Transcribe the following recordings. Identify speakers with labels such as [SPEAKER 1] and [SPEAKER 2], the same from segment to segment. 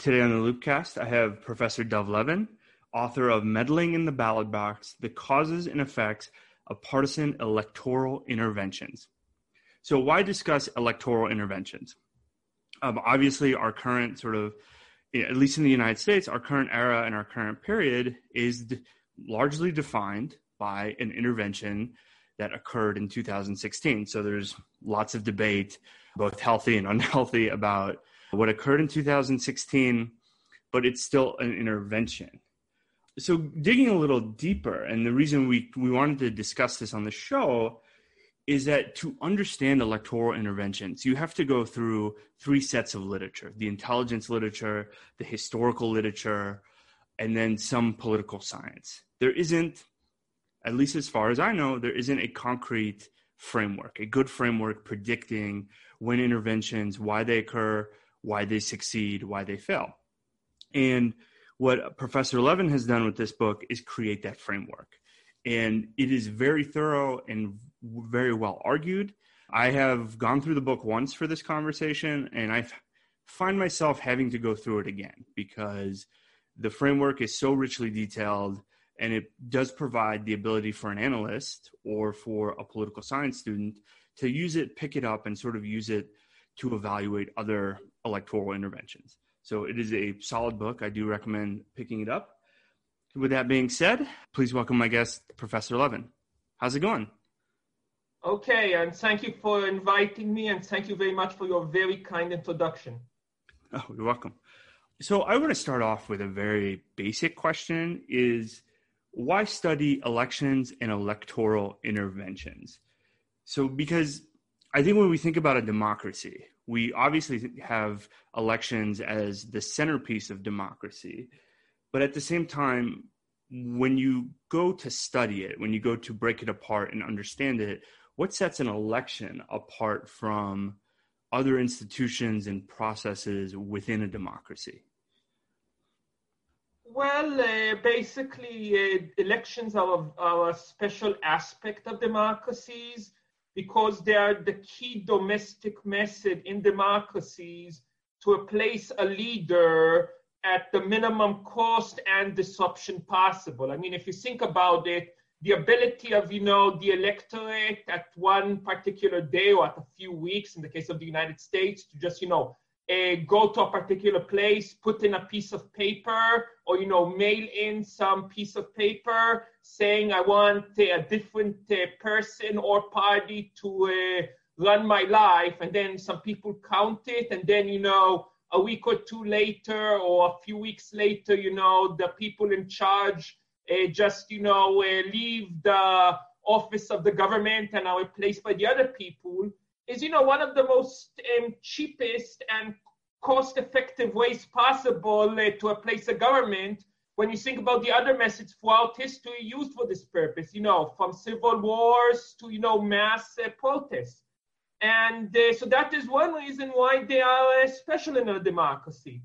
[SPEAKER 1] Today on the Loopcast, I have Professor Dov Levin, author of Meddling in the Ballot Box The Causes and Effects of Partisan Electoral Interventions. So, why discuss electoral interventions? Um, obviously, our current sort of, at least in the United States, our current era and our current period is d- largely defined by an intervention that occurred in 2016. So, there's lots of debate, both healthy and unhealthy, about what occurred in 2016, but it's still an intervention. So, digging a little deeper, and the reason we, we wanted to discuss this on the show is that to understand electoral interventions, you have to go through three sets of literature the intelligence literature, the historical literature, and then some political science. There isn't, at least as far as I know, there isn't a concrete framework, a good framework predicting when interventions, why they occur, why they succeed, why they fail. And what Professor Levin has done with this book is create that framework. And it is very thorough and very well argued. I have gone through the book once for this conversation, and I find myself having to go through it again because the framework is so richly detailed and it does provide the ability for an analyst or for a political science student to use it, pick it up, and sort of use it to evaluate other electoral interventions. So it is a solid book. I do recommend picking it up. With that being said, please welcome my guest, Professor Levin. How's it going?
[SPEAKER 2] Okay, and thank you for inviting me, and thank you very much for your very kind introduction.
[SPEAKER 1] Oh, you're welcome. So I want to start off with a very basic question is why study elections and electoral interventions? So because I think when we think about a democracy, we obviously have elections as the centerpiece of democracy. But at the same time, when you go to study it, when you go to break it apart and understand it, what sets an election apart from other institutions and processes within a democracy?
[SPEAKER 2] Well, uh, basically, uh, elections are, are a special aspect of democracies because they are the key domestic method in democracies to place a leader at the minimum cost and disruption possible. I mean, if you think about it, the ability of, you know, the electorate at one particular day or at a few weeks, in the case of the United States, to just, you know, uh, go to a particular place, put in a piece of paper, or you know, mail in some piece of paper saying I want uh, a different uh, person or party to uh, run my life, and then some people count it, and then you know, a week or two later, or a few weeks later, you know, the people in charge uh, just you know uh, leave the office of the government and are replaced by the other people is, you know, one of the most um, cheapest and cost-effective ways possible uh, to replace a government when you think about the other methods throughout history used for this purpose, you know, from civil wars to, you know, mass uh, protests. And uh, so that is one reason why they are uh, special in a democracy.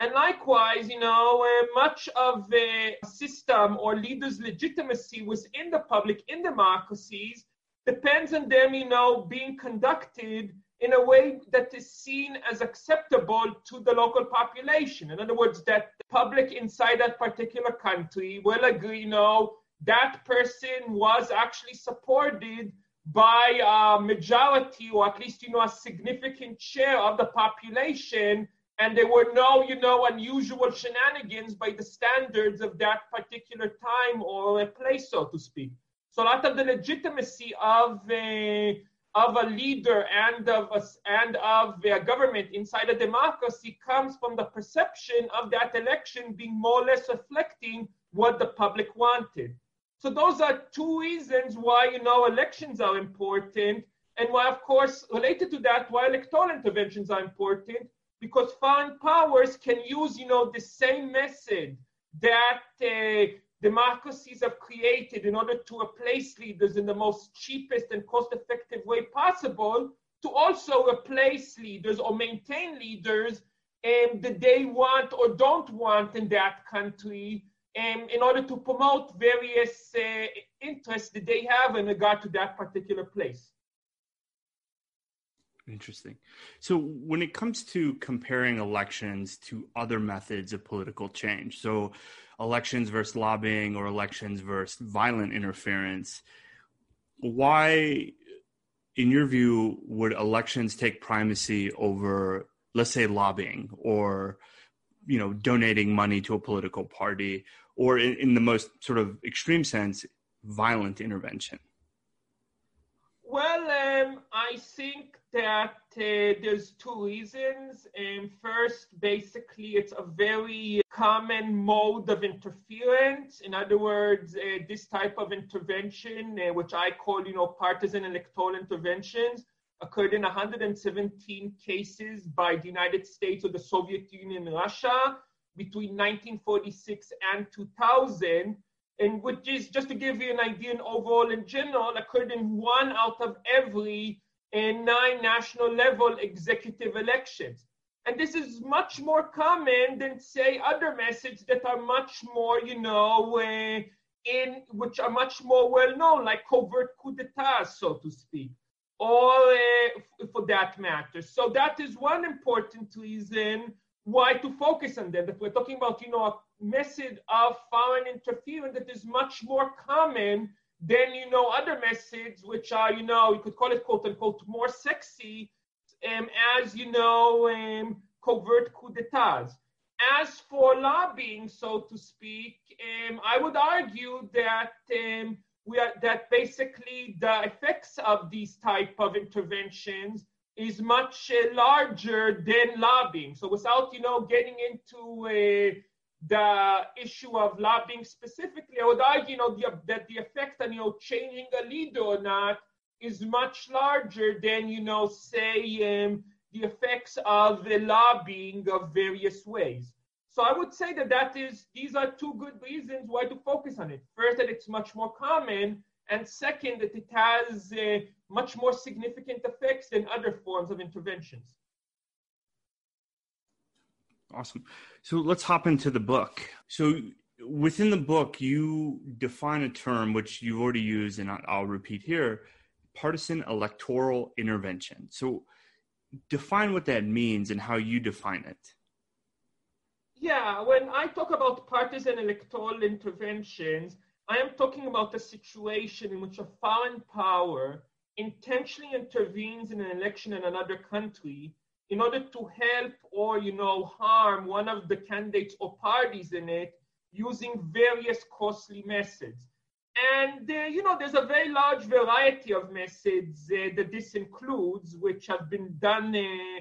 [SPEAKER 2] And likewise, you know, uh, much of the system or leaders' legitimacy within the public in democracies depends on them, you know, being conducted in a way that is seen as acceptable to the local population. In other words, that the public inside that particular country will agree, you know, that person was actually supported by a majority or at least, you know, a significant share of the population. And there were no, you know, unusual shenanigans by the standards of that particular time or place, so to speak. So a lot of the legitimacy of a, of a leader and of a, and of a government inside a democracy comes from the perception of that election being more or less reflecting what the public wanted. So those are two reasons why you know elections are important, and why, of course, related to that, why electoral interventions are important, because foreign powers can use you know the same method that uh, democracies have created in order to replace leaders in the most cheapest and cost effective way possible to also replace leaders or maintain leaders um, that they want or don't want in that country um, in order to promote various uh, interests that they have in regard to that particular place.
[SPEAKER 1] Interesting. So, when it comes to comparing elections to other methods of political change, so elections versus lobbying or elections versus violent interference, why, in your view, would elections take primacy over, let's say, lobbying or, you know, donating money to a political party, or in, in the most sort of extreme sense, violent intervention?
[SPEAKER 2] Well, um, I think that uh, there's two reasons. Um, first, basically, it's a very common mode of interference. In other words, uh, this type of intervention, uh, which I call, you know, partisan electoral interventions, occurred in 117 cases by the United States or the Soviet Union Russia between 1946 and 2000 and which is just to give you an idea in overall in general occurred in one out of every in nine national level executive elections. And this is much more common than say other methods that are much more you know uh, in which are much more well known like covert coup d'etats so to speak or uh, for that matter. So that is one important reason why to focus on that we're talking about you know method of foreign interference that is much more common than you know other methods which are you know you could call it quote unquote more sexy um, as you know um, covert coup d'etats. As for lobbying so to speak um, i would argue that um, we are that basically the effects of these type of interventions is much uh, larger than lobbying. So without you know getting into uh, the issue of lobbying specifically, I would argue, you know, the, that the effect on, you know, changing a leader or not is much larger than, you know, say, um, the effects of the lobbying of various ways. So I would say that that is, these are two good reasons why to focus on it. First, that it's much more common, and second, that it has uh, much more significant effects than other forms of interventions.
[SPEAKER 1] Awesome. So let's hop into the book. So within the book, you define a term which you've already used, and I'll repeat here partisan electoral intervention. So define what that means and how you define it.
[SPEAKER 2] Yeah, when I talk about partisan electoral interventions, I am talking about a situation in which a foreign power intentionally intervenes in an election in another country in order to help or you know harm one of the candidates or parties in it using various costly methods. And uh, you know there's a very large variety of methods uh, that this includes which have been done uh,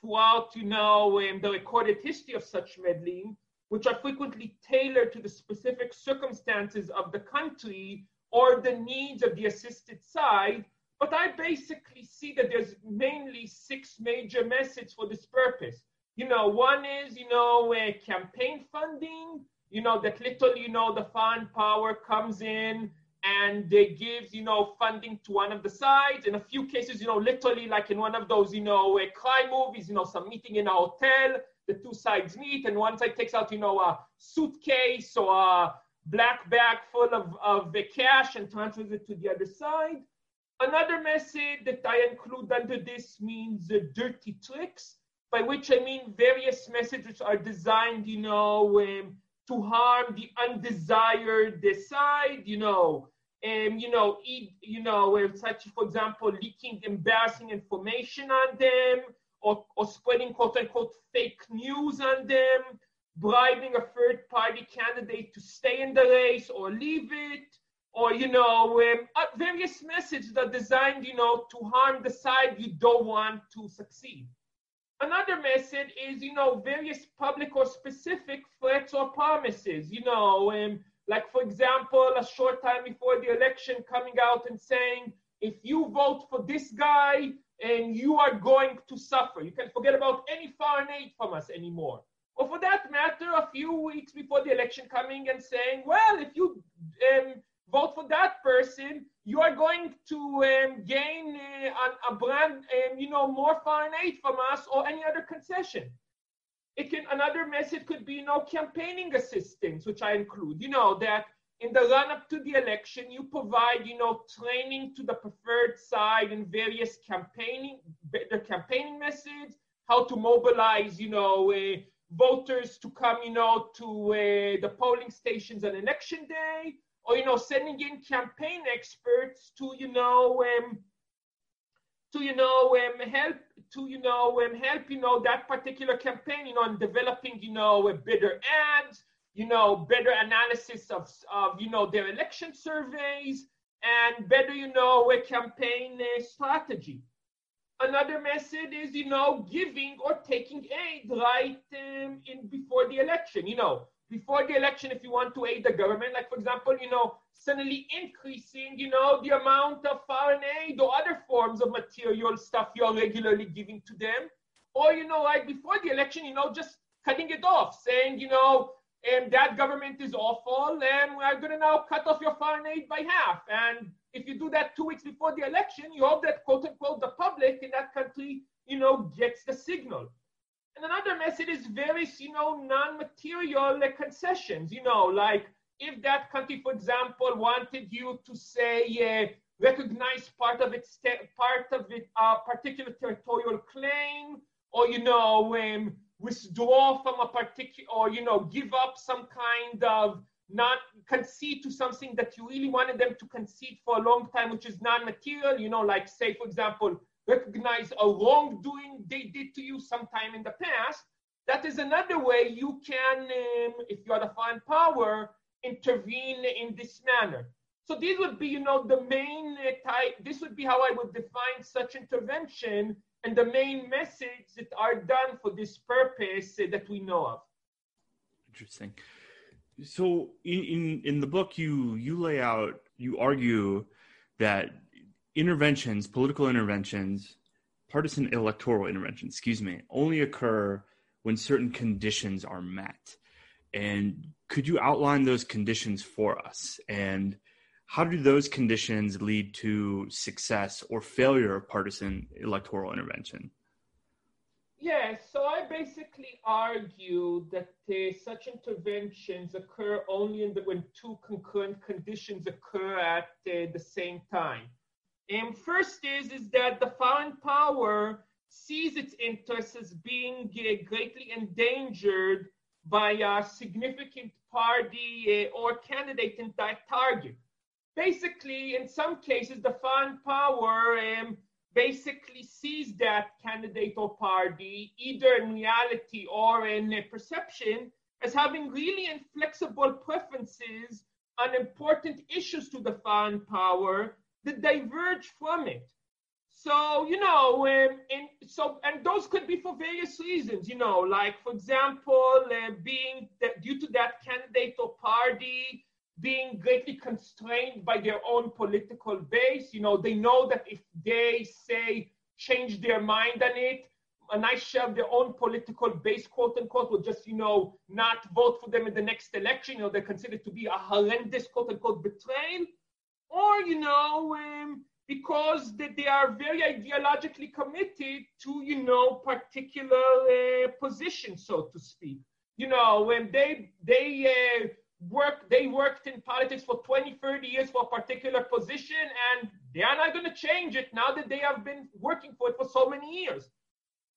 [SPEAKER 2] throughout you know um, the recorded history of such meddling which are frequently tailored to the specific circumstances of the country or the needs of the assisted side but I basically see that there's mainly six major methods for this purpose. You know, one is, you know, uh, campaign funding, you know, that literally, you know, the foreign power comes in and they give, you know, funding to one of the sides. In a few cases, you know, literally like in one of those, you know, uh, crime movies, you know, some meeting in a hotel, the two sides meet and one side takes out, you know, a suitcase or a black bag full of, of the cash and transfers it to the other side. Another method that I include under this means uh, dirty tricks, by which I mean various messages are designed, you know, um, to harm the undesired side, you know, um, you know, eat, you know, such, for example, leaking embarrassing information on them, or, or spreading quote unquote fake news on them, bribing a third party candidate to stay in the race or leave it, or you know um, various messages that are designed you know to harm the side you don't want to succeed. Another message is you know various public or specific threats or promises you know um, like for example a short time before the election coming out and saying if you vote for this guy and you are going to suffer. You can forget about any foreign aid from us anymore. Or for that matter a few weeks before the election coming and saying well if you um, vote for that person, you are going to um, gain uh, a, brand, um, you know, more foreign aid from us or any other concession. It can another message could be, you know, campaigning assistance, which I include. You know that in the run up to the election, you provide, you know, training to the preferred side in various campaigning better campaigning methods, how to mobilize, you know, uh, voters to come, you know, to uh, the polling stations on election day, or you know, sending in campaign experts to, you know, um, to you know um, help to you know um, help you know that particular campaign, you know, and developing, you know, a better ads, you know, better analysis of, of you know their election surveys, and better, you know, a campaign uh, strategy. Another method is, you know, giving or taking aid right um, in before the election. You know, before the election, if you want to aid the government, like for example, you know, suddenly increasing, you know, the amount of foreign aid or other forms of material stuff you're regularly giving to them, or you know, like before the election, you know, just cutting it off, saying, you know, and that government is awful, and we're going to now cut off your foreign aid by half. And if you do that two weeks before the election, you hope that quote unquote the public in that country, you know, gets the signal. And another message is various, you know, non-material concessions. You know, like if that country, for example, wanted you to say uh, recognize part of its part of it, uh, particular territorial claim, or you know, um, withdraw from a particular, or you know, give up some kind of not concede to something that you really wanted them to concede for a long time, which is non-material. You know, like say, for example, recognize a wrongdoing they did to you sometime in the past. That is another way you can, um, if you are the foreign power, intervene in this manner. So these would be, you know, the main uh, type. This would be how I would define such intervention and the main message that are done for this purpose uh, that we know of.
[SPEAKER 1] Interesting. So in, in in the book, you you lay out, you argue that interventions, political interventions, partisan electoral interventions, excuse me, only occur when certain conditions are met. And could you outline those conditions for us? And how do those conditions lead to success or failure of partisan electoral intervention?
[SPEAKER 2] Yeah, so I basically argue that uh, such interventions occur only the, when two concurrent conditions occur at uh, the same time. And first is, is that the foreign power sees its interests as being uh, greatly endangered by a significant party uh, or candidate in that target. Basically, in some cases, the foreign power um, basically sees that candidate or party, either in reality or in perception, as having really inflexible preferences on important issues to the foreign power that diverge from it. So, you know, um, and so, and those could be for various reasons, you know, like, for example, uh, being that due to that candidate or party being greatly constrained by their own political base. You know, they know that if they say change their mind on it, a nice share of their own political base, quote unquote, will just, you know, not vote for them in the next election. You know, they're considered to be a horrendous, quote unquote, betrayal or you know um, because they, they are very ideologically committed to you know particular uh, positions so to speak. You know when they they uh, work they worked in politics for 20 30 years for a particular position and they are not going to change it now that they have been working for it for so many years.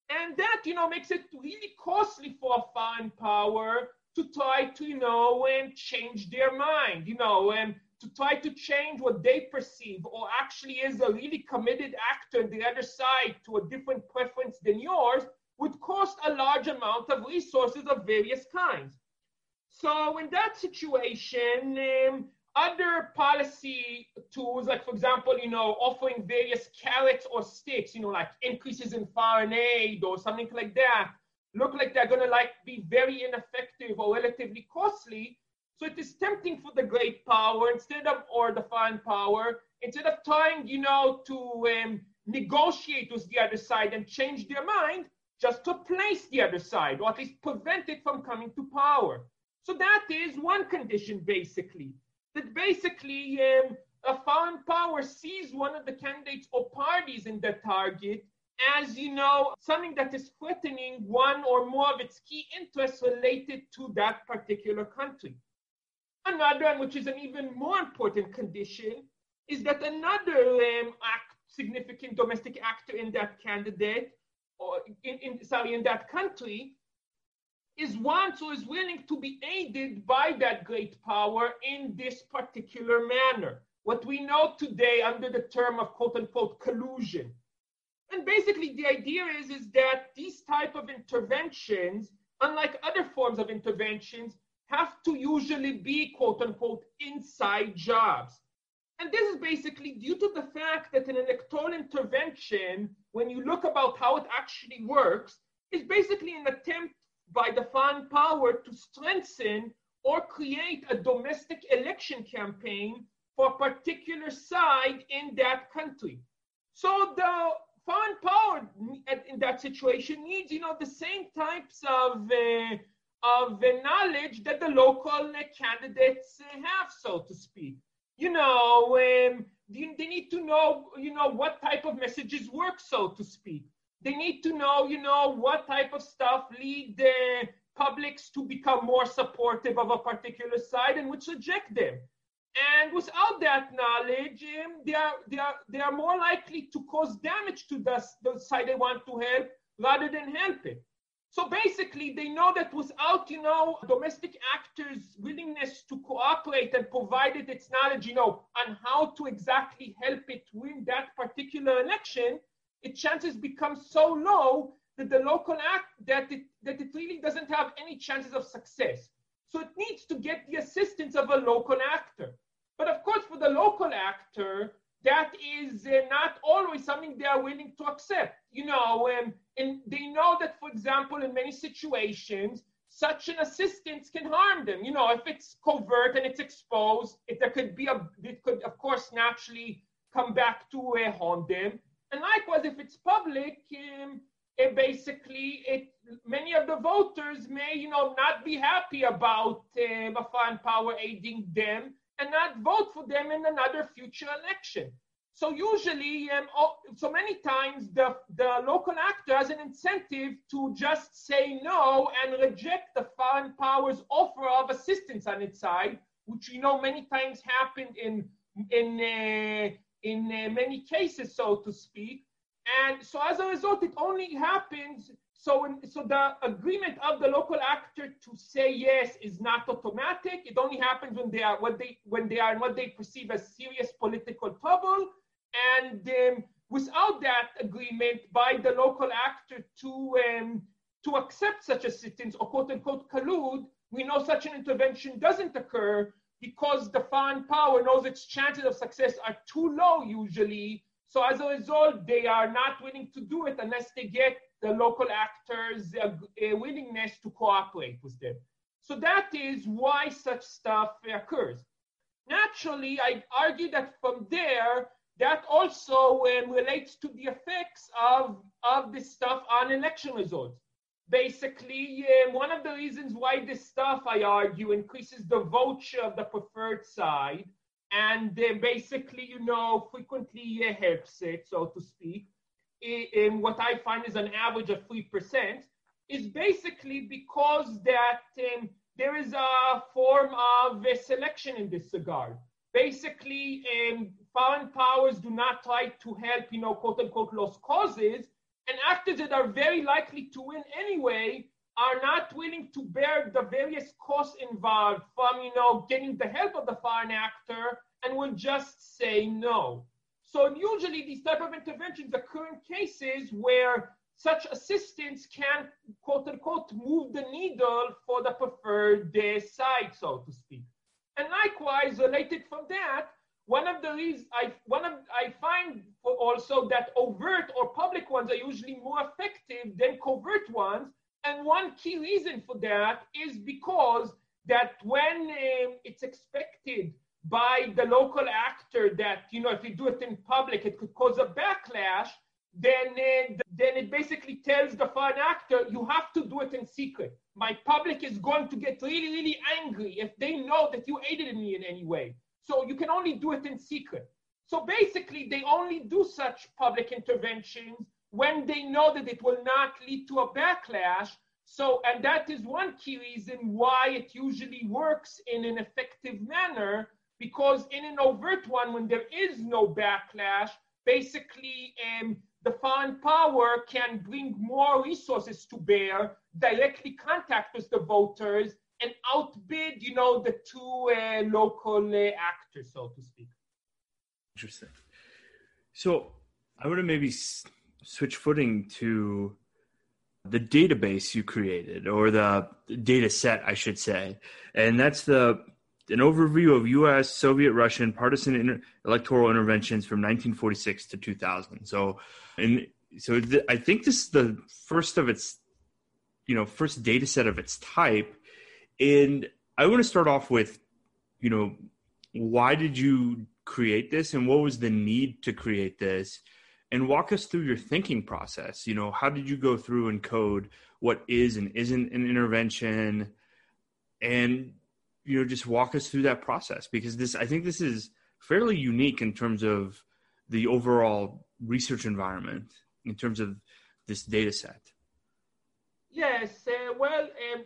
[SPEAKER 2] And that you know makes it really costly for a foreign power to try to you know and change their mind you know and to try to change what they perceive or actually is a really committed actor on the other side to a different preference than yours would cost a large amount of resources of various kinds. So in that situation, um, other policy tools, like for example, you know, offering various carrots or sticks, you know, like increases in foreign aid or something like that, look like they're going to like be very ineffective or relatively costly so it is tempting for the great power instead of, or the foreign power, instead of trying, you know, to um, negotiate with the other side and change their mind, just to place the other side, or at least prevent it from coming to power. So that is one condition, basically. That basically um, a foreign power sees one of the candidates or parties in the target as you know, something that is threatening one or more of its key interests related to that particular country. Another which is an even more important condition, is that another um, act, significant domestic actor in that candidate or in, in sorry in that country is one who is willing to be aided by that great power in this particular manner. What we know today under the term of quote unquote collusion. And basically the idea is, is that these type of interventions, unlike other forms of interventions, have to usually be quote unquote inside jobs. And this is basically due to the fact that an electoral intervention, when you look about how it actually works, is basically an attempt by the foreign power to strengthen or create a domestic election campaign for a particular side in that country. So the foreign power in that situation needs, you know, the same types of uh, of the knowledge that the local candidates have, so to speak. You know, um, they, they need to know, you know, what type of messages work, so to speak. They need to know, you know, what type of stuff lead the publics to become more supportive of a particular side and which reject them. And without that knowledge, um, they, are, they, are, they are more likely to cause damage to the, the side they want to help rather than help it. So basically, they know that without, you know, domestic actors' willingness to cooperate and provided its knowledge, you know, on how to exactly help it win that particular election, its chances become so low that the local act that it that it really doesn't have any chances of success. So it needs to get the assistance of a local actor. But of course, for the local actor, that is uh, not always something they are willing to accept. You know, um, and they know that, for example, in many situations, such an assistance can harm them. You know, if it's covert and it's exposed, it, there could be a, it could, of course, naturally come back to uh, haunt them. And likewise, if it's public, um, it basically, it many of the voters may, you know, not be happy about uh, the foreign power aiding them and not vote for them in another future election. So usually, um, so many times, the, the local actor has an incentive to just say no and reject the foreign power's offer of assistance on its side, which we know many times happened in in uh, in uh, many cases, so to speak. And so as a result, it only happens so, so the agreement of the local actor to say yes is not automatic. It only happens when they are what they when they are in what they perceive as serious political trouble. And um, without that agreement by the local actor to um, to accept such assistance or quote unquote collude, we know such an intervention doesn't occur because the foreign power knows its chances of success are too low usually. So as a result, they are not willing to do it unless they get the local actors' a willingness to cooperate with them. So that is why such stuff occurs. Naturally, I argue that from there, that also um, relates to the effects of, of this stuff on election results. Basically, um, one of the reasons why this stuff, I argue, increases the vote of the preferred side and uh, basically, you know, frequently uh, helps it, so to speak, in what I find is an average of 3%, is basically because that um, there is a form of a selection in this regard. Basically, um, foreign powers do not try to help, you know, quote unquote, lost causes, and actors that are very likely to win anyway are not willing to bear the various costs involved from, you know, getting the help of the foreign actor and will just say no. So usually these type of interventions occur in cases where such assistance can, quote unquote, move the needle for the preferred side, so to speak. And likewise, related from that, one of the reasons I one of I find also that overt or public ones are usually more effective than covert ones. And one key reason for that is because that when um, it's expected by the local actor that, you know, if you do it in public, it could cause a backlash, then, uh, then it basically tells the foreign actor, you have to do it in secret. My public is going to get really, really angry if they know that you aided me in any way. So you can only do it in secret. So basically, they only do such public interventions when they know that it will not lead to a backlash. So, and that is one key reason why it usually works in an effective manner because in an overt one, when there is no backlash, basically um, the foreign power can bring more resources to bear, directly contact with the voters, and outbid, you know, the two uh, local uh, actors, so to speak.
[SPEAKER 1] Interesting. So I want to maybe s- switch footing to the database you created, or the data set, I should say, and that's the an overview of U.S., Soviet, Russian partisan inter- electoral interventions from 1946 to 2000. So, and so th- I think this is the first of its, you know, first data set of its type. And I want to start off with, you know, why did you create this and what was the need to create this? And walk us through your thinking process. You know, how did you go through and code what is and isn't an intervention? And you know just walk us through that process because this i think this is fairly unique in terms of the overall research environment in terms of this data set.
[SPEAKER 2] Yes uh, well um,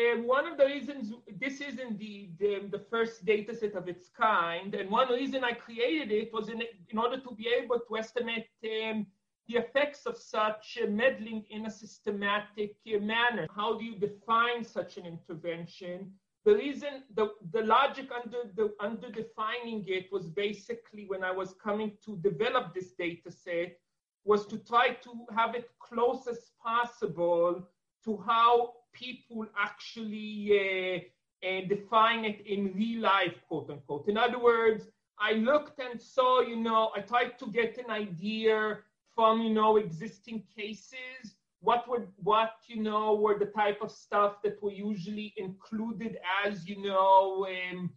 [SPEAKER 2] um, one of the reasons this is indeed um, the first data set of its kind and one reason i created it was in, in order to be able to estimate um, the effects of such uh, meddling in a systematic uh, manner. How do you define such an intervention the reason the, the logic under the under defining it was basically when I was coming to develop this data set was to try to have it close as possible to how people actually uh, uh, define it in real life, quote unquote. In other words, I looked and saw, you know, I tried to get an idea from, you know, existing cases what were what you know were the type of stuff that were usually included as you know um,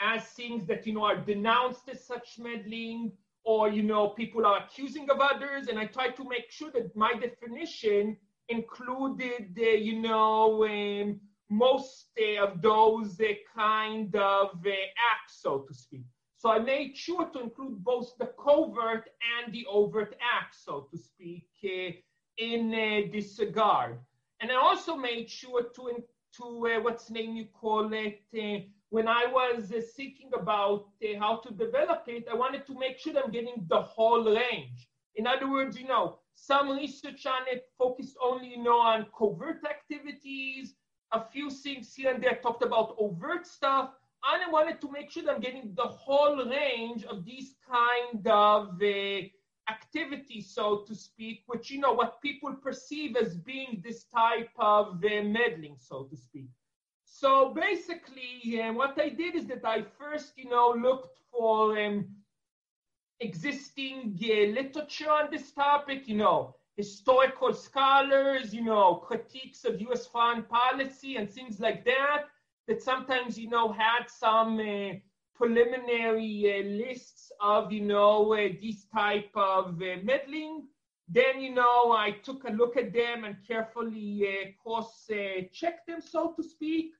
[SPEAKER 2] as things that you know are denounced as such meddling or you know people are accusing of others. And i try to make sure that my definition included uh, you know um, most uh, of those uh, kind of uh, acts so to speak. So i made sure to include both the covert and the overt acts so to speak uh, in uh, this regard. And I also made sure to, to uh, what's name you call it, uh, when I was thinking about how to develop it, I wanted to make sure I'm getting the whole range. In other words, you know, some research on it focused only, you know, on covert activities. A few things here and there talked about overt stuff. And I wanted to make sure that I'm getting the whole range of these kind of uh, activity, so to speak, which, you know, what people perceive as being this type of uh, meddling, so to speak. So basically, uh, what I did is that I first, you know, looked for um, existing uh, literature on this topic, you know, historical scholars, you know, critiques of US foreign policy and things like that, that sometimes, you know, had some uh, preliminary uh, lists of, you know, uh, this type of uh, meddling. Then, you know, I took a look at them and carefully uh, cross uh, checked them, so to speak.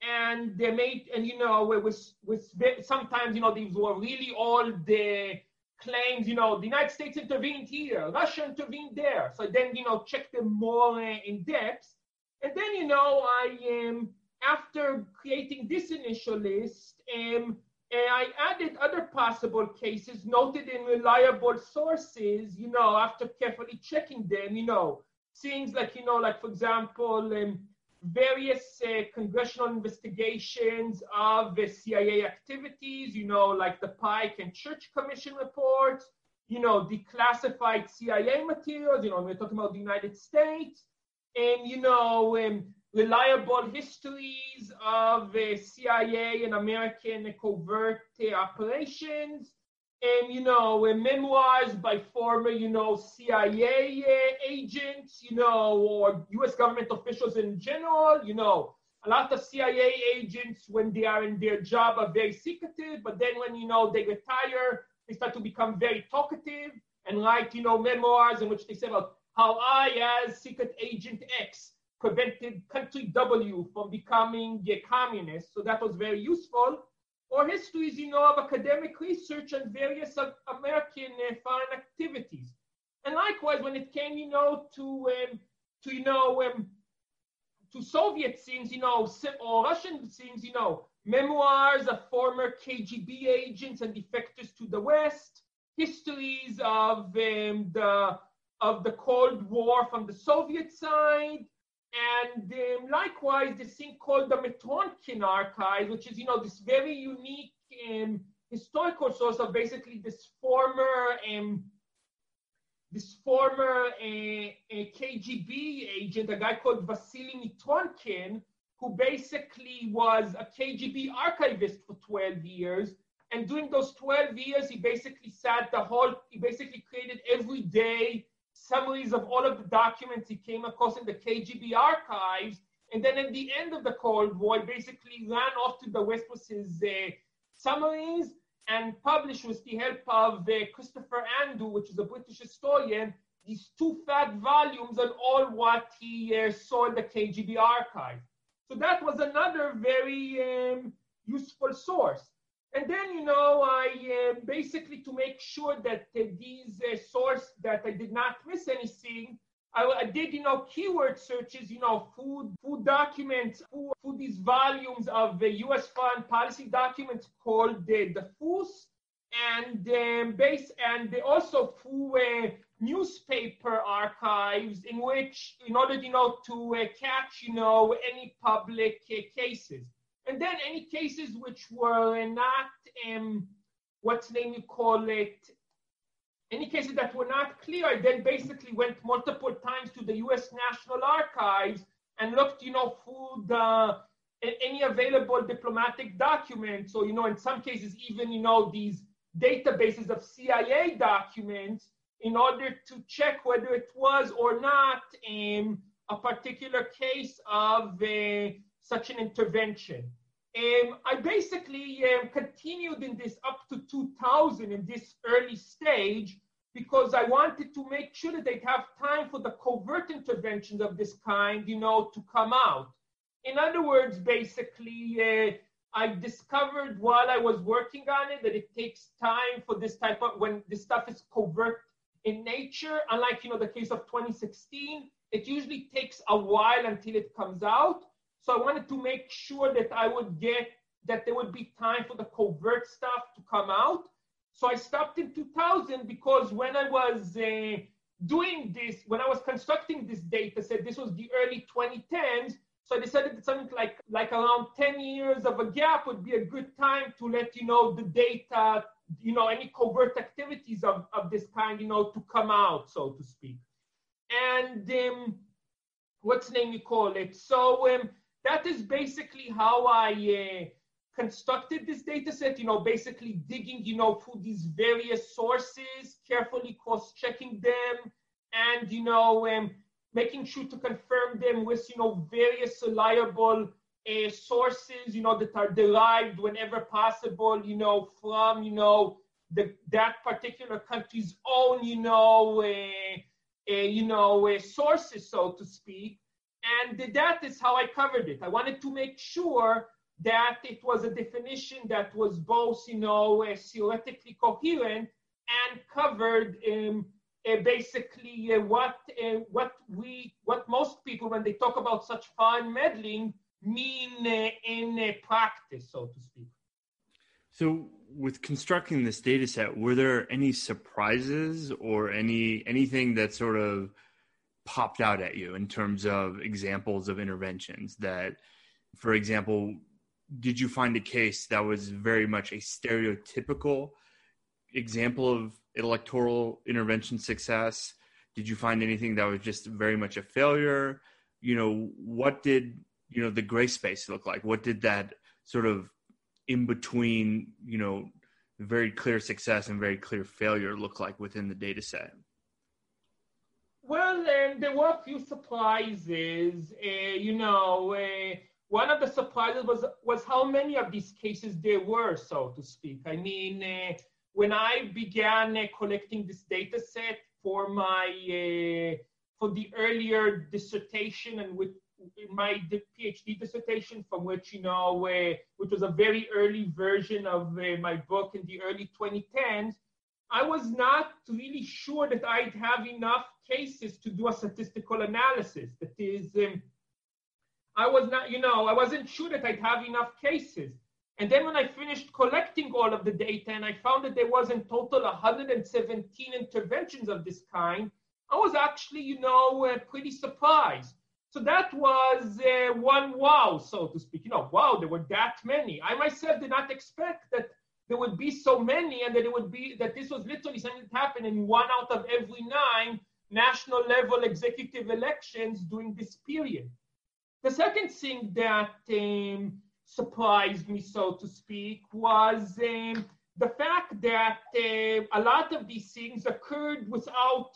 [SPEAKER 2] And they made, and you know, with, with sometimes, you know, these were really all the claims, you know, the United States intervened here, Russia intervened there. So then, you know, check them more uh, in depth. And then, you know, I, um, after creating this initial list, um, and I added other possible cases noted in reliable sources, you know, after carefully checking them, you know, things like, you know, like, for example, um, various uh, congressional investigations of the CIA activities, you know, like the Pike and Church Commission reports, you know, declassified CIA materials, you know, we're talking about the United States, and, you know, um, reliable histories of CIA and American covert operations, and you know memoirs by former you know CIA agents, you know, or U.S. government officials in general. You know, a lot of CIA agents when they are in their job are very secretive, but then when you know they retire, they start to become very talkative and write you know memoirs in which they say about how I, as secret agent X, prevented country W from becoming a communist. So that was very useful. Or histories, you know, of academic research and various American uh, foreign activities. And likewise, when it came, you know, to um, to you know um, to Soviet things, you know, or Russian things, you know, memoirs of former KGB agents and defectors to the West, histories of um, the of the Cold War from the Soviet side, and um, likewise this thing called the Mitrokhin Archive, which is you know this very unique um, historical source of basically this former um, this former uh, KGB agent, a guy called Vasily Mitrokhin, who basically was a KGB archivist for 12 years. And during those 12 years, he basically sat the whole, he basically created every day summaries of all of the documents he came across in the KGB archives. And then at the end of the Cold War, he basically ran off to the West with his uh, summaries and published with the help of uh, Christopher Andrew, which is a British historian, these two fat volumes on all what he uh, saw in the KGB archive. So that was another very um, useful source. And then, you know, I uh, basically to make sure that uh, these uh, source that I did not miss anything, I, I, did, you know, keyword searches, you know, food, food documents, food, food these volumes of the U.S. foreign policy documents called the, the FRUS, and um, base, and they also FOO uh, newspaper archives in which, in order, you know, to uh, catch, you know, any public uh, cases. And then any cases which were not, um, what's name you call it, any cases that were not clear, I then basically went multiple times to the U.S. National Archives and looked, you know, through the any available diplomatic documents. So, you know, in some cases, even, you know, these databases of CIA documents in order to check whether it was or not um, a particular case of uh, such an intervention. Um, I basically um, continued in this up to 2000 in this early stage because I wanted to make sure that they'd have time for the covert interventions of this kind, you know, to come out. In other words, basically, uh, I discovered while I was working on it that it takes time for this type of when this stuff is covert in nature. Unlike you know the case of 2016, it usually takes a while until it comes out. So I wanted to make sure that I would get that there would be time for the covert stuff to come out. So I stopped in 2000 because when I was uh, doing this, when I was constructing this data set, this was the early 2010s. So I decided that something like, like around 10 years of a gap would be a good time to let you know the data, you know, any covert activities of, of this kind, you know, to come out, so to speak. And um, what's name you call it? So um, that is basically how I uh, constructed this data set, you know, basically digging, you know, through these various sources, carefully cross-checking them, and, you know, um, making sure to confirm them with, you know, various reliable uh, sources, you know, that are derived whenever possible, you know, from, you know, the, that particular country's own, you know, uh, uh, you know, uh, sources, so to speak. And that is how I covered it. I wanted to make sure that it was a definition that was both, you know, uh, theoretically coherent and covered um, uh, basically uh, what uh, what we what most people when they talk about such fine meddling mean uh, in uh, practice, so to speak.
[SPEAKER 1] So, with constructing this data set, were there any surprises or any anything that sort of popped out at you in terms of examples of interventions that, for example, did you find a case that was very much a stereotypical example of electoral intervention success? Did you find anything that was just very much a failure? You know, what did you know the gray space look like? What did that sort of in between, you know, very clear success and very clear failure look like within the data set?
[SPEAKER 2] Well, um, there were a few surprises. Uh, you know, uh, one of the surprises was was how many of these cases there were, so to speak. I mean, uh, when I began uh, collecting this data set for my uh, for the earlier dissertation and with my PhD dissertation, from which you know, uh, which was a very early version of my book in the early 2010s, I was not really sure that I'd have enough cases to do a statistical analysis. That is. Um, I was not, you know, I wasn't sure that I'd have enough cases. And then when I finished collecting all of the data and I found that there was in total 117 interventions of this kind, I was actually, you know, uh, pretty surprised. So that was uh, one wow, so to speak. You know, wow, there were that many. I myself did not expect that there would be so many and that it would be that this was literally something that happened in one out of every nine national level executive elections during this period. The second thing that um, surprised me, so to speak, was um, the fact that uh, a lot of these things occurred without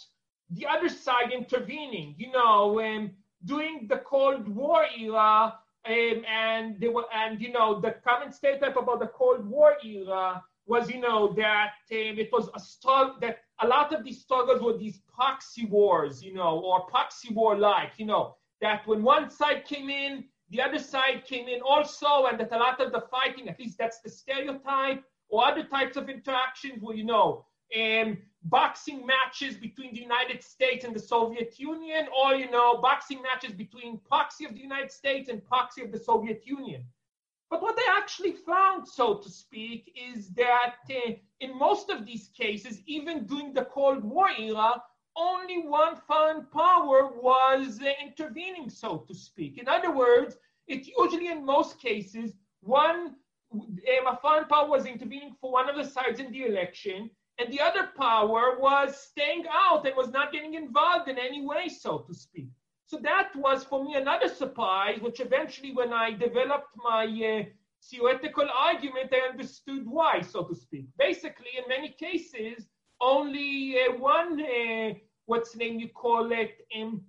[SPEAKER 2] the other side intervening. You know, um, during the Cold War era, um, and they were, and you know, the common stereotype about the Cold War era was, you know, that um, it was a struggle that a lot of these struggles were these proxy wars, you know, or proxy war-like, you know, that when one side came in, the other side came in also, and that a lot of the fighting, at least that's the stereotype, or other types of interactions where, you know, um, boxing matches between the United States and the Soviet Union, or, you know, boxing matches between proxy of the United States and proxy of the Soviet Union. But what they actually found, so to speak, is that uh, in most of these cases, even during the Cold War era, only one foreign power was uh, intervening, so to speak. In other words, it usually, in most cases, one um, a foreign power was intervening for one of the sides in the election, and the other power was staying out and was not getting involved in any way, so to speak. So that was for me another surprise, which eventually, when I developed my uh, theoretical argument, I understood why, so to speak. Basically, in many cases, only uh, one uh, what's the name you call it, um,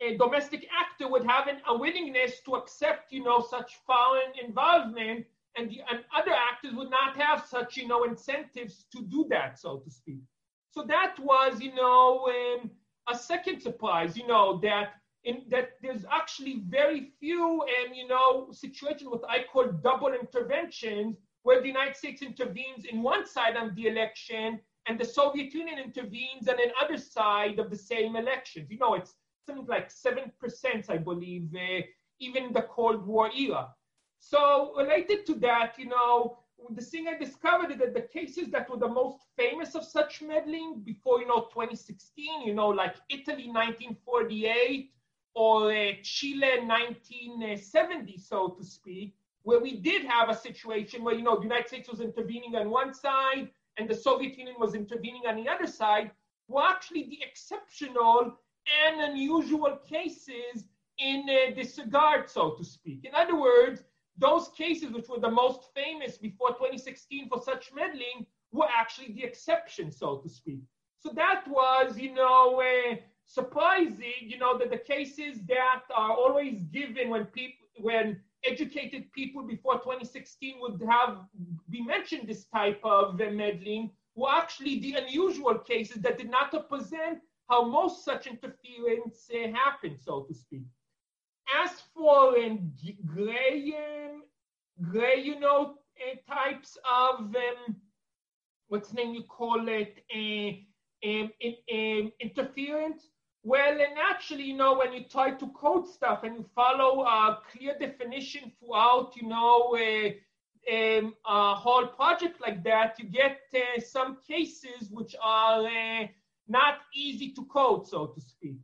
[SPEAKER 2] a domestic actor would have an, a willingness to accept, you know, such foreign involvement, and the and other actors would not have such, you know, incentives to do that, so to speak. So that was, you know, um, a second surprise, you know, that in that there's actually very few, um, you know, situations what I call double interventions, where the United States intervenes in one side of the election and the Soviet Union intervenes on another side of the same elections. You know, it's something like 7%, I believe, uh, even in the Cold War era. So related to that, you know, the thing I discovered is that the cases that were the most famous of such meddling before, you know, 2016, you know, like Italy 1948 or uh, Chile 1970, so to speak, where we did have a situation where, you know, the United States was intervening on one side and the Soviet Union was intervening on the other side were actually the exceptional and unusual cases in uh, disregard, so to speak. In other words, those cases which were the most famous before 2016 for such meddling were actually the exception, so to speak. So that was, you know, uh, surprising, you know, that the cases that are always given when people, when educated people before 2016 would have be mentioned this type of uh, meddling were actually the unusual cases that did not represent how most such interference uh, happened, so to speak. As for um, gray, gray, you know, uh, types of um, what's name you call it, uh, um, in, um, interference, well, and actually, you know, when you try to code stuff and you follow a clear definition throughout, you know, a, a, a whole project like that, you get uh, some cases which are not easy to code, so to speak.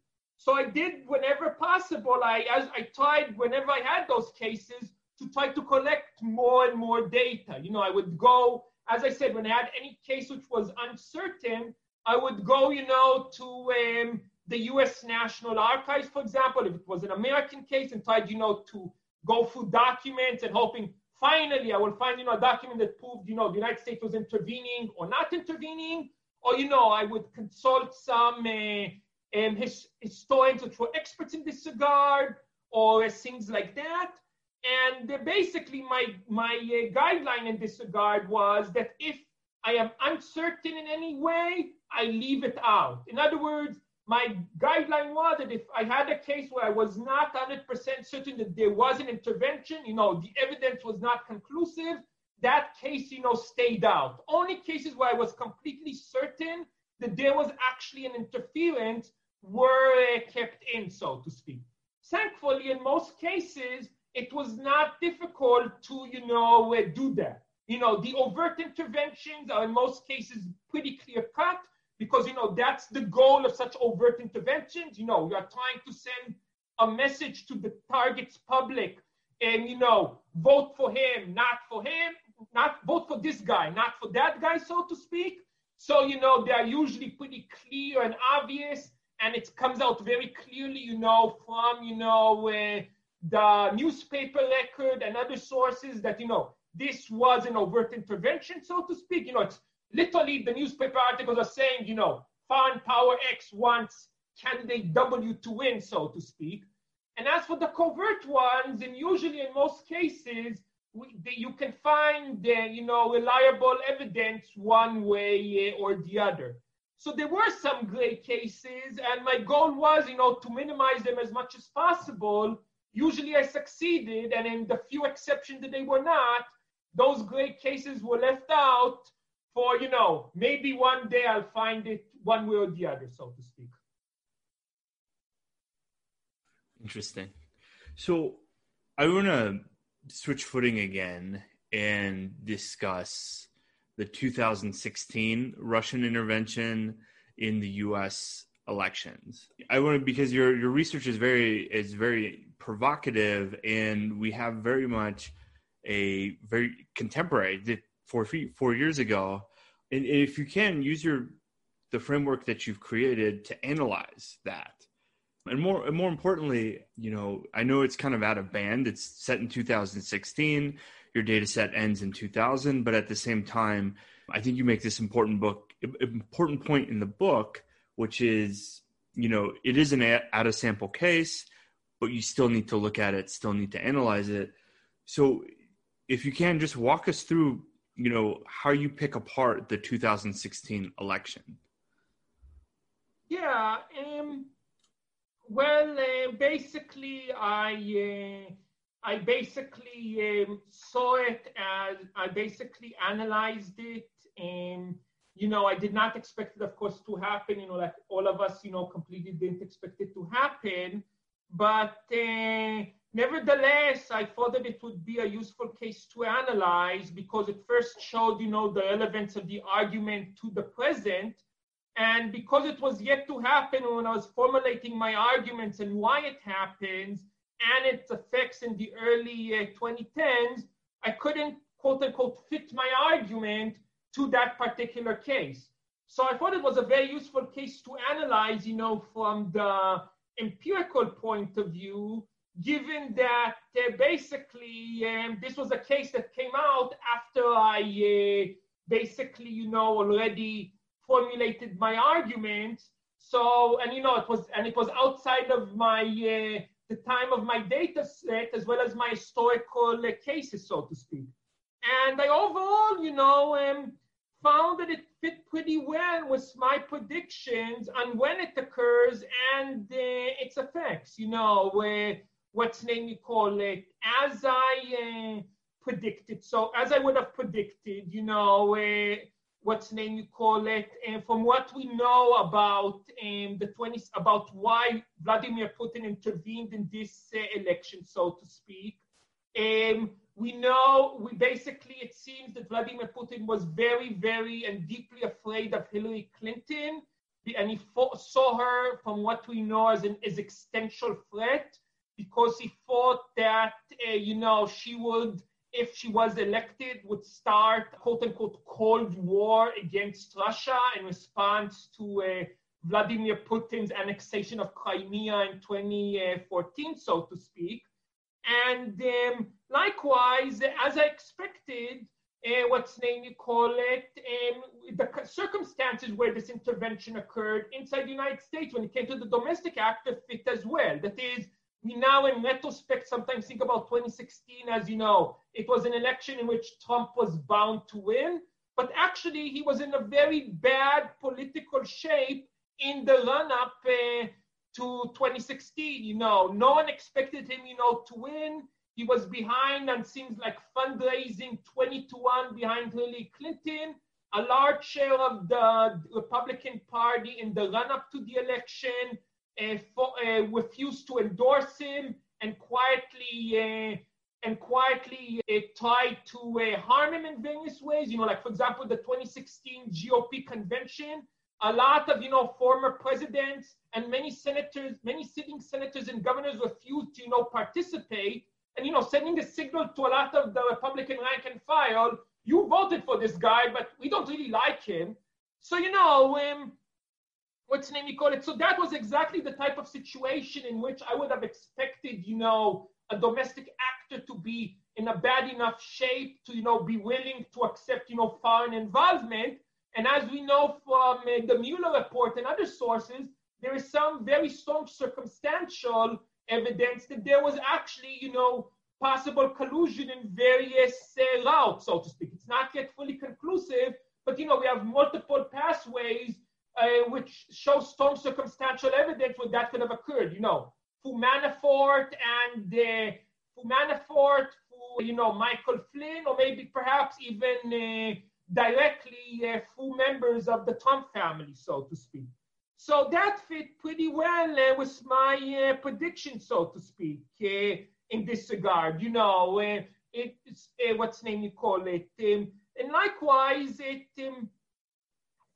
[SPEAKER 2] So I did whenever possible. I as I tried whenever I had those cases to try to collect more and more data. You know, I would go, as I said, when I had any case which was uncertain, I would go, you know, to um, the US National Archives, for example, if it was an American case and tried, you know, to go through documents and hoping finally I will find, you know, a document that proved, you know, the United States was intervening or not intervening, or, you know, I would consult some uh, um, his, historians which were experts in this regard or things like that. And basically my, my uh, guideline in this regard was that if I am uncertain in any way, I leave it out. In other words, my guideline was that if I had a case where I was not 100% certain that there was an intervention, you know, the evidence was not conclusive, that case, you know, stayed out. Only cases where I was completely certain that there was actually an interference were kept in, so to speak. Thankfully, in most cases, it was not difficult to, you know, uh, do that. You know, the overt interventions are in most cases pretty clear cut because, you know, that's the goal of such overt interventions. You know, you are trying to send a message to the target's public and, you know, vote for him, not for him, not vote for this guy, not for that guy, so to speak. So, you know, they are usually pretty clear and obvious, and it comes out very clearly, you know, from, you know, uh, the newspaper record and other sources that, you know, this was an overt intervention, so to speak. You know, it's literally the newspaper articles are saying, you know, foreign power X wants candidate W to win, so to speak. And as for the covert ones, and usually in most cases, we, the, you can find, uh, you know, reliable evidence one way uh, or the other. So there were some gray cases, and my goal was, you know, to minimize them as much as possible. Usually I succeeded, and in the few exceptions that they were not, those great cases were left out for, you know, maybe one day I'll find it one way or the other, so to speak.
[SPEAKER 1] Interesting. So I want to switch footing again and discuss the 2016 Russian intervention in the U.S. elections. I want to because your your research is very is very provocative, and we have very much a very contemporary four four years ago. And if you can use your the framework that you've created to analyze that and more and more importantly, you know, I know it's kind of out of band. It's set in 2016. Your data set ends in 2000, but at the same time, I think you make this important book important point in the book, which is, you know, it is an out of sample case, but you still need to look at it, still need to analyze it. So, if you can just walk us through, you know, how you pick apart the 2016 election.
[SPEAKER 2] Yeah, um well, uh, basically, I uh, I basically um, saw it as I basically analyzed it, and you know, I did not expect it, of course, to happen. You know, like all of us, you know, completely didn't expect it to happen. But uh, nevertheless, I thought that it would be a useful case to analyze because it first showed, you know, the relevance of the argument to the present and because it was yet to happen when I was formulating my arguments and why it happens and its effects in the early uh, 2010s, I couldn't quote unquote fit my argument to that particular case. So I thought it was a very useful case to analyze, you know, from the empirical point of view, given that uh, basically um, this was a case that came out after I uh, basically, you know, already formulated my argument. So, and you know, it was, and it was outside of my, uh, the time of my data set as well as my historical uh, cases, so to speak. And I overall, you know, um, found that it fit pretty well with my predictions on when it occurs and uh, its effects. You know, uh, what's name you call it? As I uh, predicted, so as I would have predicted, you know, uh, what's name you call it, and from what we know about um, the 20s, about why Vladimir Putin intervened in this uh, election, so to speak. Um, we know, we basically, it seems that Vladimir Putin was very, very and deeply afraid of Hillary Clinton, and he fought, saw her, from what we know, as an existential threat because he thought that, uh, you know, she would if she was elected, would start quote unquote Cold War against Russia in response to uh, Vladimir Putin's annexation of Crimea in 2014, so to speak. And um, likewise, as I expected, uh, what's name you call it, um, the circumstances where this intervention occurred inside the United States when it came to the domestic actor fit as well. That is, we now in retrospect sometimes think about 2016 as you know it was an election in which trump was bound to win but actually he was in a very bad political shape in the run-up uh, to 2016 you know no one expected him you know to win he was behind and seems like fundraising 20 to 1 behind hillary clinton a large share of the republican party in the run-up to the election uh, for, uh, refused to endorse him and quietly uh, and quietly uh, tried to uh, harm him in various ways. You know, like for example, the 2016 GOP convention. A lot of you know former presidents and many senators, many sitting senators and governors refused to you know participate, and you know sending a signal to a lot of the Republican rank and file. You voted for this guy, but we don't really like him. So you know, um, what's name you call it? So that was exactly the type of situation in which I would have expected, you know, a domestic actor to be in a bad enough shape to, you know, be willing to accept, you know, foreign involvement. And as we know from uh, the Mueller report and other sources, there is some very strong circumstantial evidence that there was actually, you know, possible collusion in various uh, routes, so to speak. It's not yet fully conclusive, but you know, we have multiple pathways uh, which show strong circumstantial evidence where that could have occurred. You know, for Manafort and uh, for Manafort, for you know Michael Flynn, or maybe perhaps even uh, directly uh, for members of the Trump family, so to speak. So that fit pretty well uh, with my uh, prediction, so to speak, uh, in this regard. You know, it's what's name you call it, um, and likewise it. Um,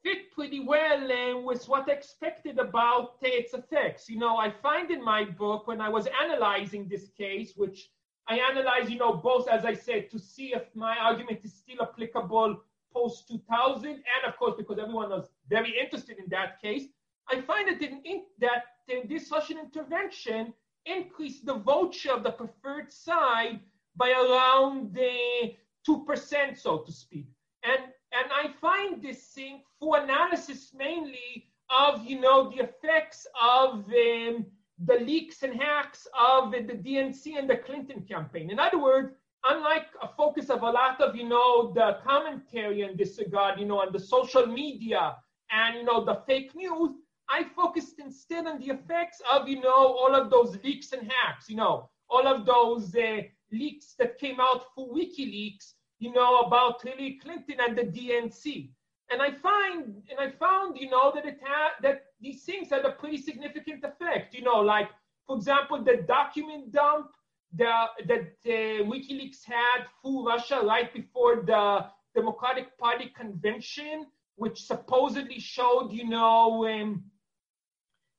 [SPEAKER 2] fit pretty well with what I expected about its effects. You know, I find in my book when I was analyzing this case, which I analyze, you know, both, as I said, to see if my argument is still applicable post 2000, and of course, because everyone was very interested in that case, I find that, in, that this Russian intervention increased the vote of the preferred side by around uh, 2%, so to speak. And and I find this thing for analysis mainly of, you know, the effects of um, the leaks and hacks of the DNC and the Clinton campaign. In other words, unlike a focus of a lot of, you know, the commentary in this regard, you know, on the social media and, you know, the fake news, I focused instead on the effects of, you know, all of those leaks and hacks, you know, all of those uh, leaks that came out for WikiLeaks you know, about Hillary Clinton and the DNC. And I find, and I found, you know, that it had that these things had a pretty significant effect. You know, like for example, the document dump the, that uh, WikiLeaks had for Russia right before the Democratic Party convention, which supposedly showed, you know, um,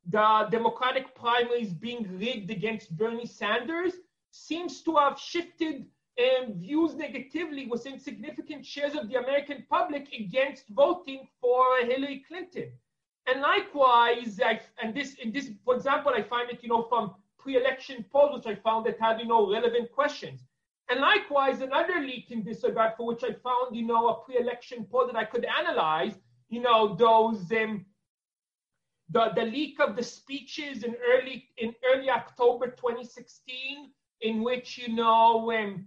[SPEAKER 2] the Democratic primaries being rigged against Bernie Sanders, seems to have shifted and views negatively within significant shares of the American public against voting for Hillary Clinton. And likewise, I, and this, in this, for example, I find it, you know, from pre-election polls, which I found that had, you know, relevant questions. And likewise, another leak in this regard, for which I found, you know, a pre-election poll that I could analyze, you know, those, um, the, the leak of the speeches in early, in early October 2016, in which, you know, um,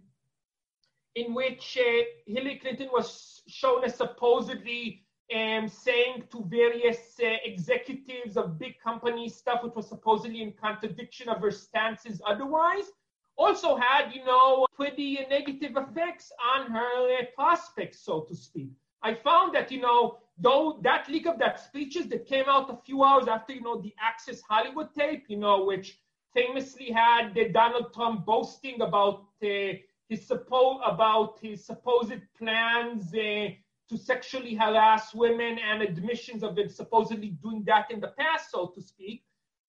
[SPEAKER 2] in which uh, Hillary Clinton was shown as supposedly um, saying to various uh, executives of big companies stuff which was supposedly in contradiction of her stances otherwise, also had, you know, pretty negative effects on her uh, prospects, so to speak. I found that, you know, though that leak of that speeches that came out a few hours after, you know, the Access Hollywood tape, you know, which famously had Donald Trump boasting about uh, his suppo- about his supposed plans uh, to sexually harass women and admissions of him supposedly doing that in the past, so to speak.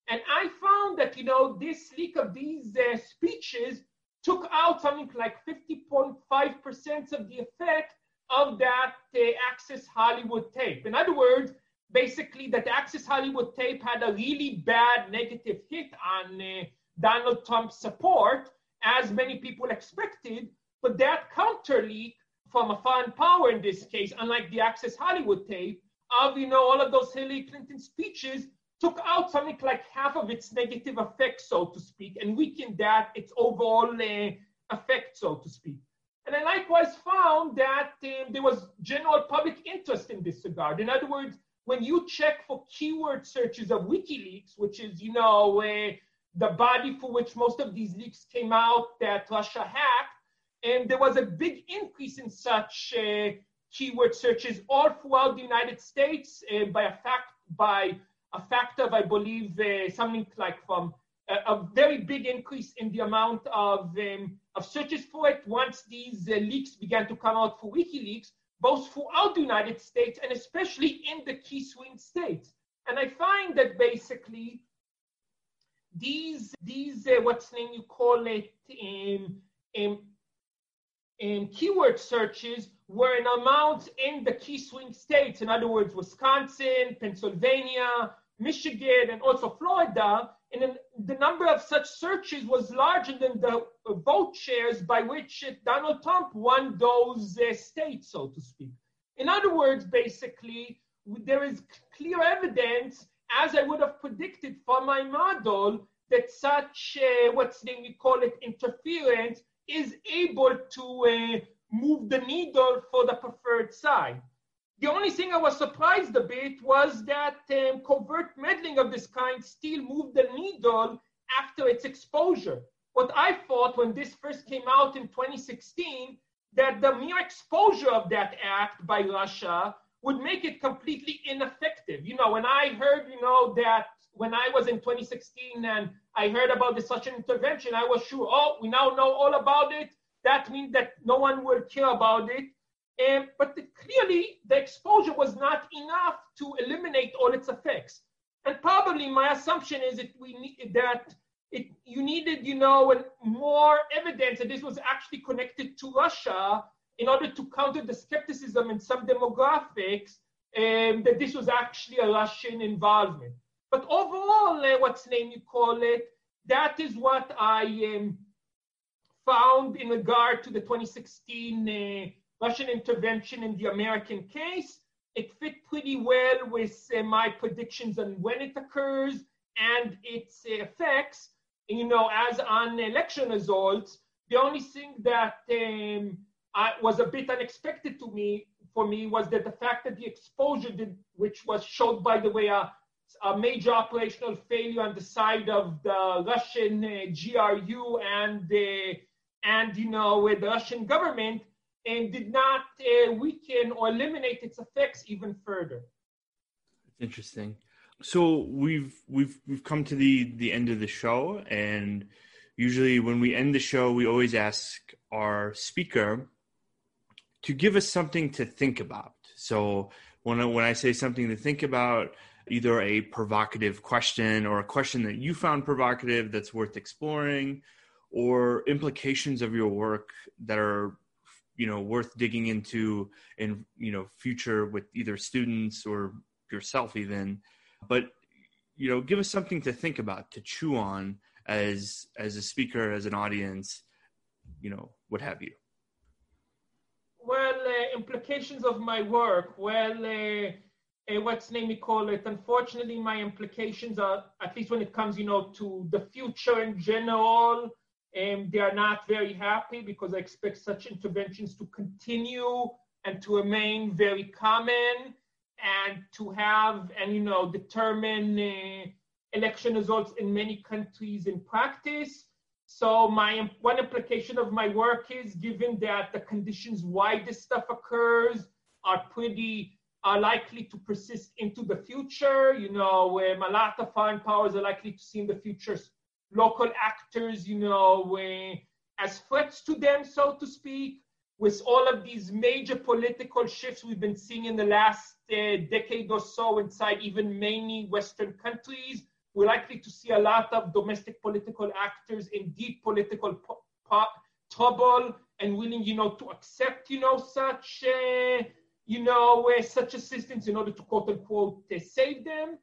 [SPEAKER 2] And I found that, you know, this leak of these uh, speeches took out something like 50.5% of the effect of that uh, Access Hollywood tape. In other words, basically that Access Hollywood tape had a really bad negative hit on uh, Donald Trump's support as many people expected. But that counter leak from a foreign power in this case, unlike the Access Hollywood tape, of you know all of those Hillary Clinton speeches took out something like half of its negative effect, so to speak, and weakened that its overall uh, effect, so to speak. And I likewise found that um, there was general public interest in this regard. In other words, when you check for keyword searches of WikiLeaks, which is, you know, uh, the body for which most of these leaks came out that Russia hacked. And there was a big increase in such uh, keyword searches all throughout the United States uh, by a fact by a factor of, I believe, uh, something like from a, a, very big increase in the amount of um, of searches for it once these uh, leaks began to come out for WikiLeaks, both throughout the United States and especially in the key swing states. And I find that basically these these uh, what's name you call it um, um, um, keyword searches were in amounts in the key swing states. In other words, Wisconsin, Pennsylvania, Michigan, and also Florida. And the number of such searches was larger than the vote shares by which Donald Trump won those uh, states, so to speak. In other words, basically, there is clear evidence, as I would have predicted from my model, that such, uh, what's the we call it, interference is able to uh, move the needle for the preferred side. The only thing I was surprised a bit was that um, covert meddling of this kind still moved the needle after its exposure. What I thought when this first came out in 2016, that the mere exposure of that act by Russia would make it completely ineffective. You know, when I heard, you know, that when I was in 2016 and I heard about this such an intervention, I was sure, oh, we now know all about it. That means that no one will care about it. But the, clearly, the exposure was not enough to eliminate all its effects. And probably my assumption is that we need that it, you needed, you know, more evidence that this was actually connected to Russia in order to counter the skepticism in some demographics um, that this was actually a Russian involvement. But overall, uh, what's name you call it, that is what I um, found in regard to the 2016 uh, Russian intervention in the American case. It fit pretty well with uh, my predictions on when it occurs and its effects. And, you know, as on election results, the only thing that um, I, was a bit unexpected to me for me was that the fact that the exposure did, which was showed by the way a, a major operational failure on the side of the Russian uh, GRU and uh, and you know with the Russian government and did not uh, weaken or eliminate its effects even further.
[SPEAKER 1] Interesting. So we've we've we've come to the the end of the show, and usually when we end the show, we always ask our speaker to give us something to think about. So when I, when I say something to think about, either a provocative question or a question that you found provocative that's worth exploring, or implications of your work that are you know worth digging into in you know future with either students or yourself even. But you know give us something to think about to chew on as as a speaker as an audience you know what have you.
[SPEAKER 2] Well uh, implications of my work. Well uh, uh, what's name we call it? Unfortunately my implications are at least when it comes you know to the future in general um, they are not very happy because I expect such interventions to continue and to remain very common and to have and you know determine uh, election results in many countries in practice. So my one implication of my work is given that the conditions why this stuff occurs are pretty are likely to persist into the future. You know, um, a lot of foreign powers are likely to see in the future local actors, you know, as threats to them, so to speak, with all of these major political shifts we've been seeing in the last uh, decade or so inside even many Western countries. We're likely to see a lot of domestic political actors in deep political po- po- trouble and willing, you know, to accept, you know, such, uh, you know, uh, such assistance in order to quote unquote uh, save them.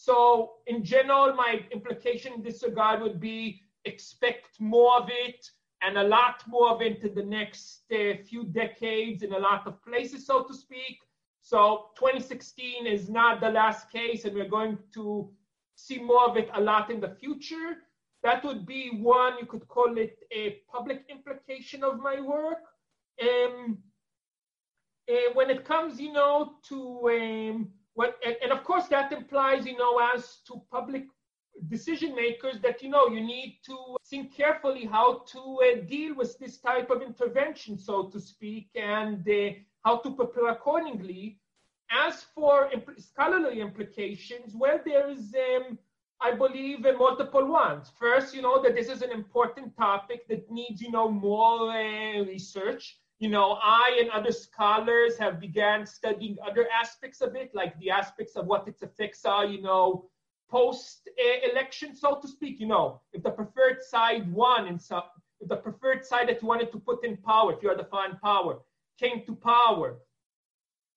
[SPEAKER 2] So in general, my implication in this regard would be expect more of it and a lot more of it in the next uh, few decades in a lot of places, so to speak. So 2016 is not the last case, and we're going to see more of it a lot in the future. That would be one, you could call it a public implication of my work. Um, uh, when it comes, you know, to um, what, and, and of course that implies, you know, as to public decision makers that you know you need to think carefully how to uh, deal with this type of intervention so to speak and uh, how to prepare accordingly as for scholarly implications well there is um, I believe in multiple ones. First, you know, that this is an important topic that needs, you know, more uh, research. You know, I and other scholars have began studying other aspects of it, like the aspects of what its effects are, you know, post election, so to speak. You know, if the preferred side won in some, if the preferred side that you wanted to put in power, if you are the foreign power, came to power,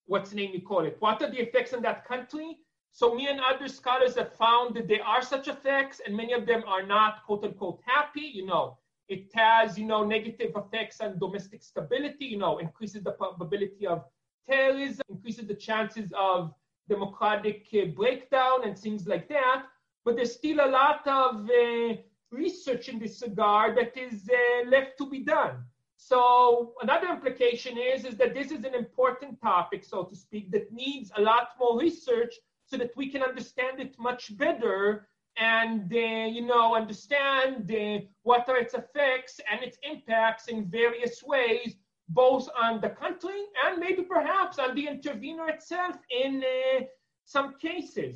[SPEAKER 2] what's the name you call it? What are the effects in that country? So me and other scholars have found that there are such effects, and many of them are not quote unquote happy. You know, it has you know negative effects on domestic stability. You know, increases the probability of terrorism, increases the chances of democratic uh, breakdown and things like that. But there's still a lot of uh, research in this regard that is uh, left to be done. So another implication is, is that this is an important topic, so to speak, that needs a lot more research so that we can understand it much better and uh, you know understand uh, what are its effects and its impacts in various ways both on the country and maybe perhaps on the intervener itself in uh, some cases.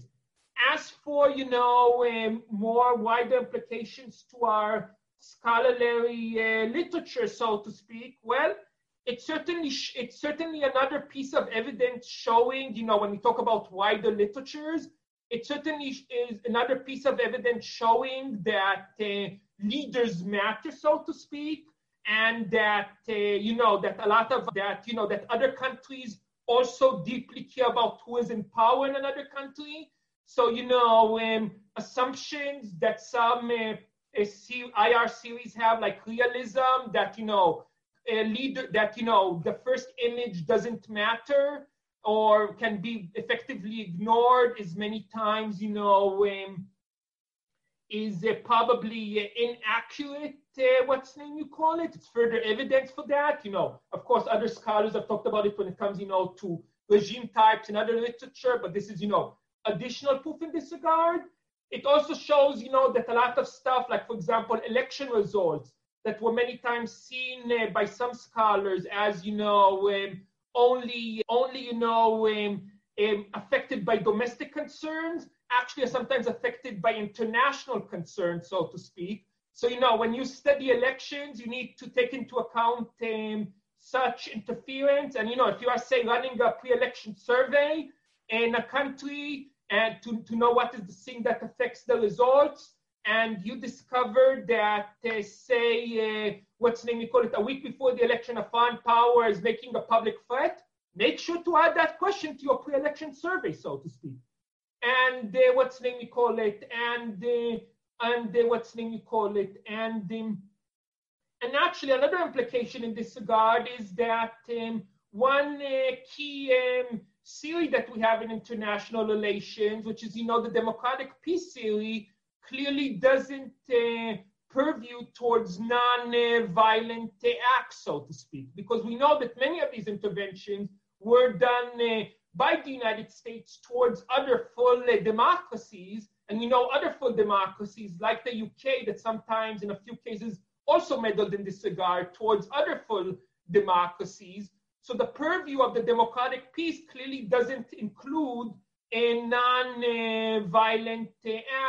[SPEAKER 2] As for you know um, more wider implications to our scholarly uh, literature so to speak well it's certainly it's certainly another piece of evidence showing, you know, when we talk about wider literatures, it certainly is another piece of evidence showing that uh, leaders matter, so to speak, and that uh, you know that a lot of that you know that other countries also deeply care about who is in power in another country. So you know um, assumptions that some uh, IR series have, like realism, that you know a leader that you know the first image doesn't matter or can be effectively ignored as many times you know um, is uh, probably inaccurate uh, what's name you call it? It's further evidence for that you know. Of course other scholars have talked about it when it comes you know to regime types and other literature but this is you know additional proof in this regard. It also shows you know that a lot of stuff like for example election results that were many times seen uh, by some scholars as, you know, um, only, only, you know, um, um, affected by domestic concerns, actually are sometimes affected by international concerns, so to speak. So, you know, when you study elections, you need to take into account um, such interference. And, you know, if you are, say, running a pre-election survey in a country and to, to know what is the thing that affects the results, and you discover that, uh, say, uh, what's name you call it, a week before the election, a foreign power is making a public threat, make sure to add that question to your pre-election survey, so to speak. And uh, what's name you call it, and uh, and uh, what's name you call it, and um, and actually another implication in this regard is that um, one uh, key um, theory that we have in international relations, which is you know the democratic peace theory clearly doesn't uh, purview towards non-violent acts, so to speak, because we know that many of these interventions were done uh, by the United States towards other full democracies, and we know other full democracies like the UK that sometimes, in a few cases, also meddled in this regard towards other full democracies. So the purview of the democratic peace clearly doesn't include non-violent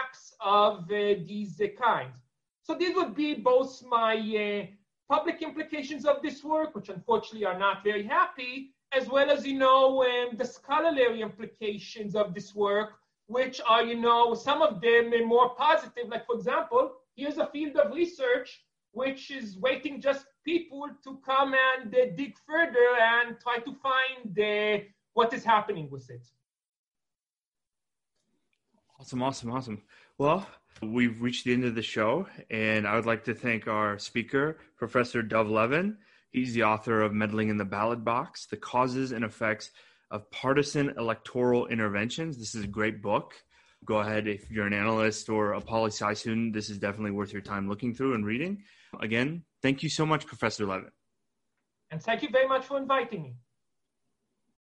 [SPEAKER 2] acts of uh, these kinds. So these would be both my uh, public implications of this work, which unfortunately are not very happy, as well as, you know, um, the scholarly implications of this work, which are, you know, some of them are more positive. Like, for example, here's a field of research which is waiting just people to come and uh, dig further and try to find uh, what is happening with it.
[SPEAKER 1] Awesome, awesome, awesome. Well, we've reached the end of the show, and I would like to thank our speaker, Professor Dov Levin. He's the author of Meddling in the Ballot Box The Causes and Effects of Partisan Electoral Interventions. This is a great book. Go ahead, if you're an analyst or a poli sci student, this is definitely worth your time looking through and reading. Again, thank you so much, Professor Levin.
[SPEAKER 2] And thank you very much for inviting me.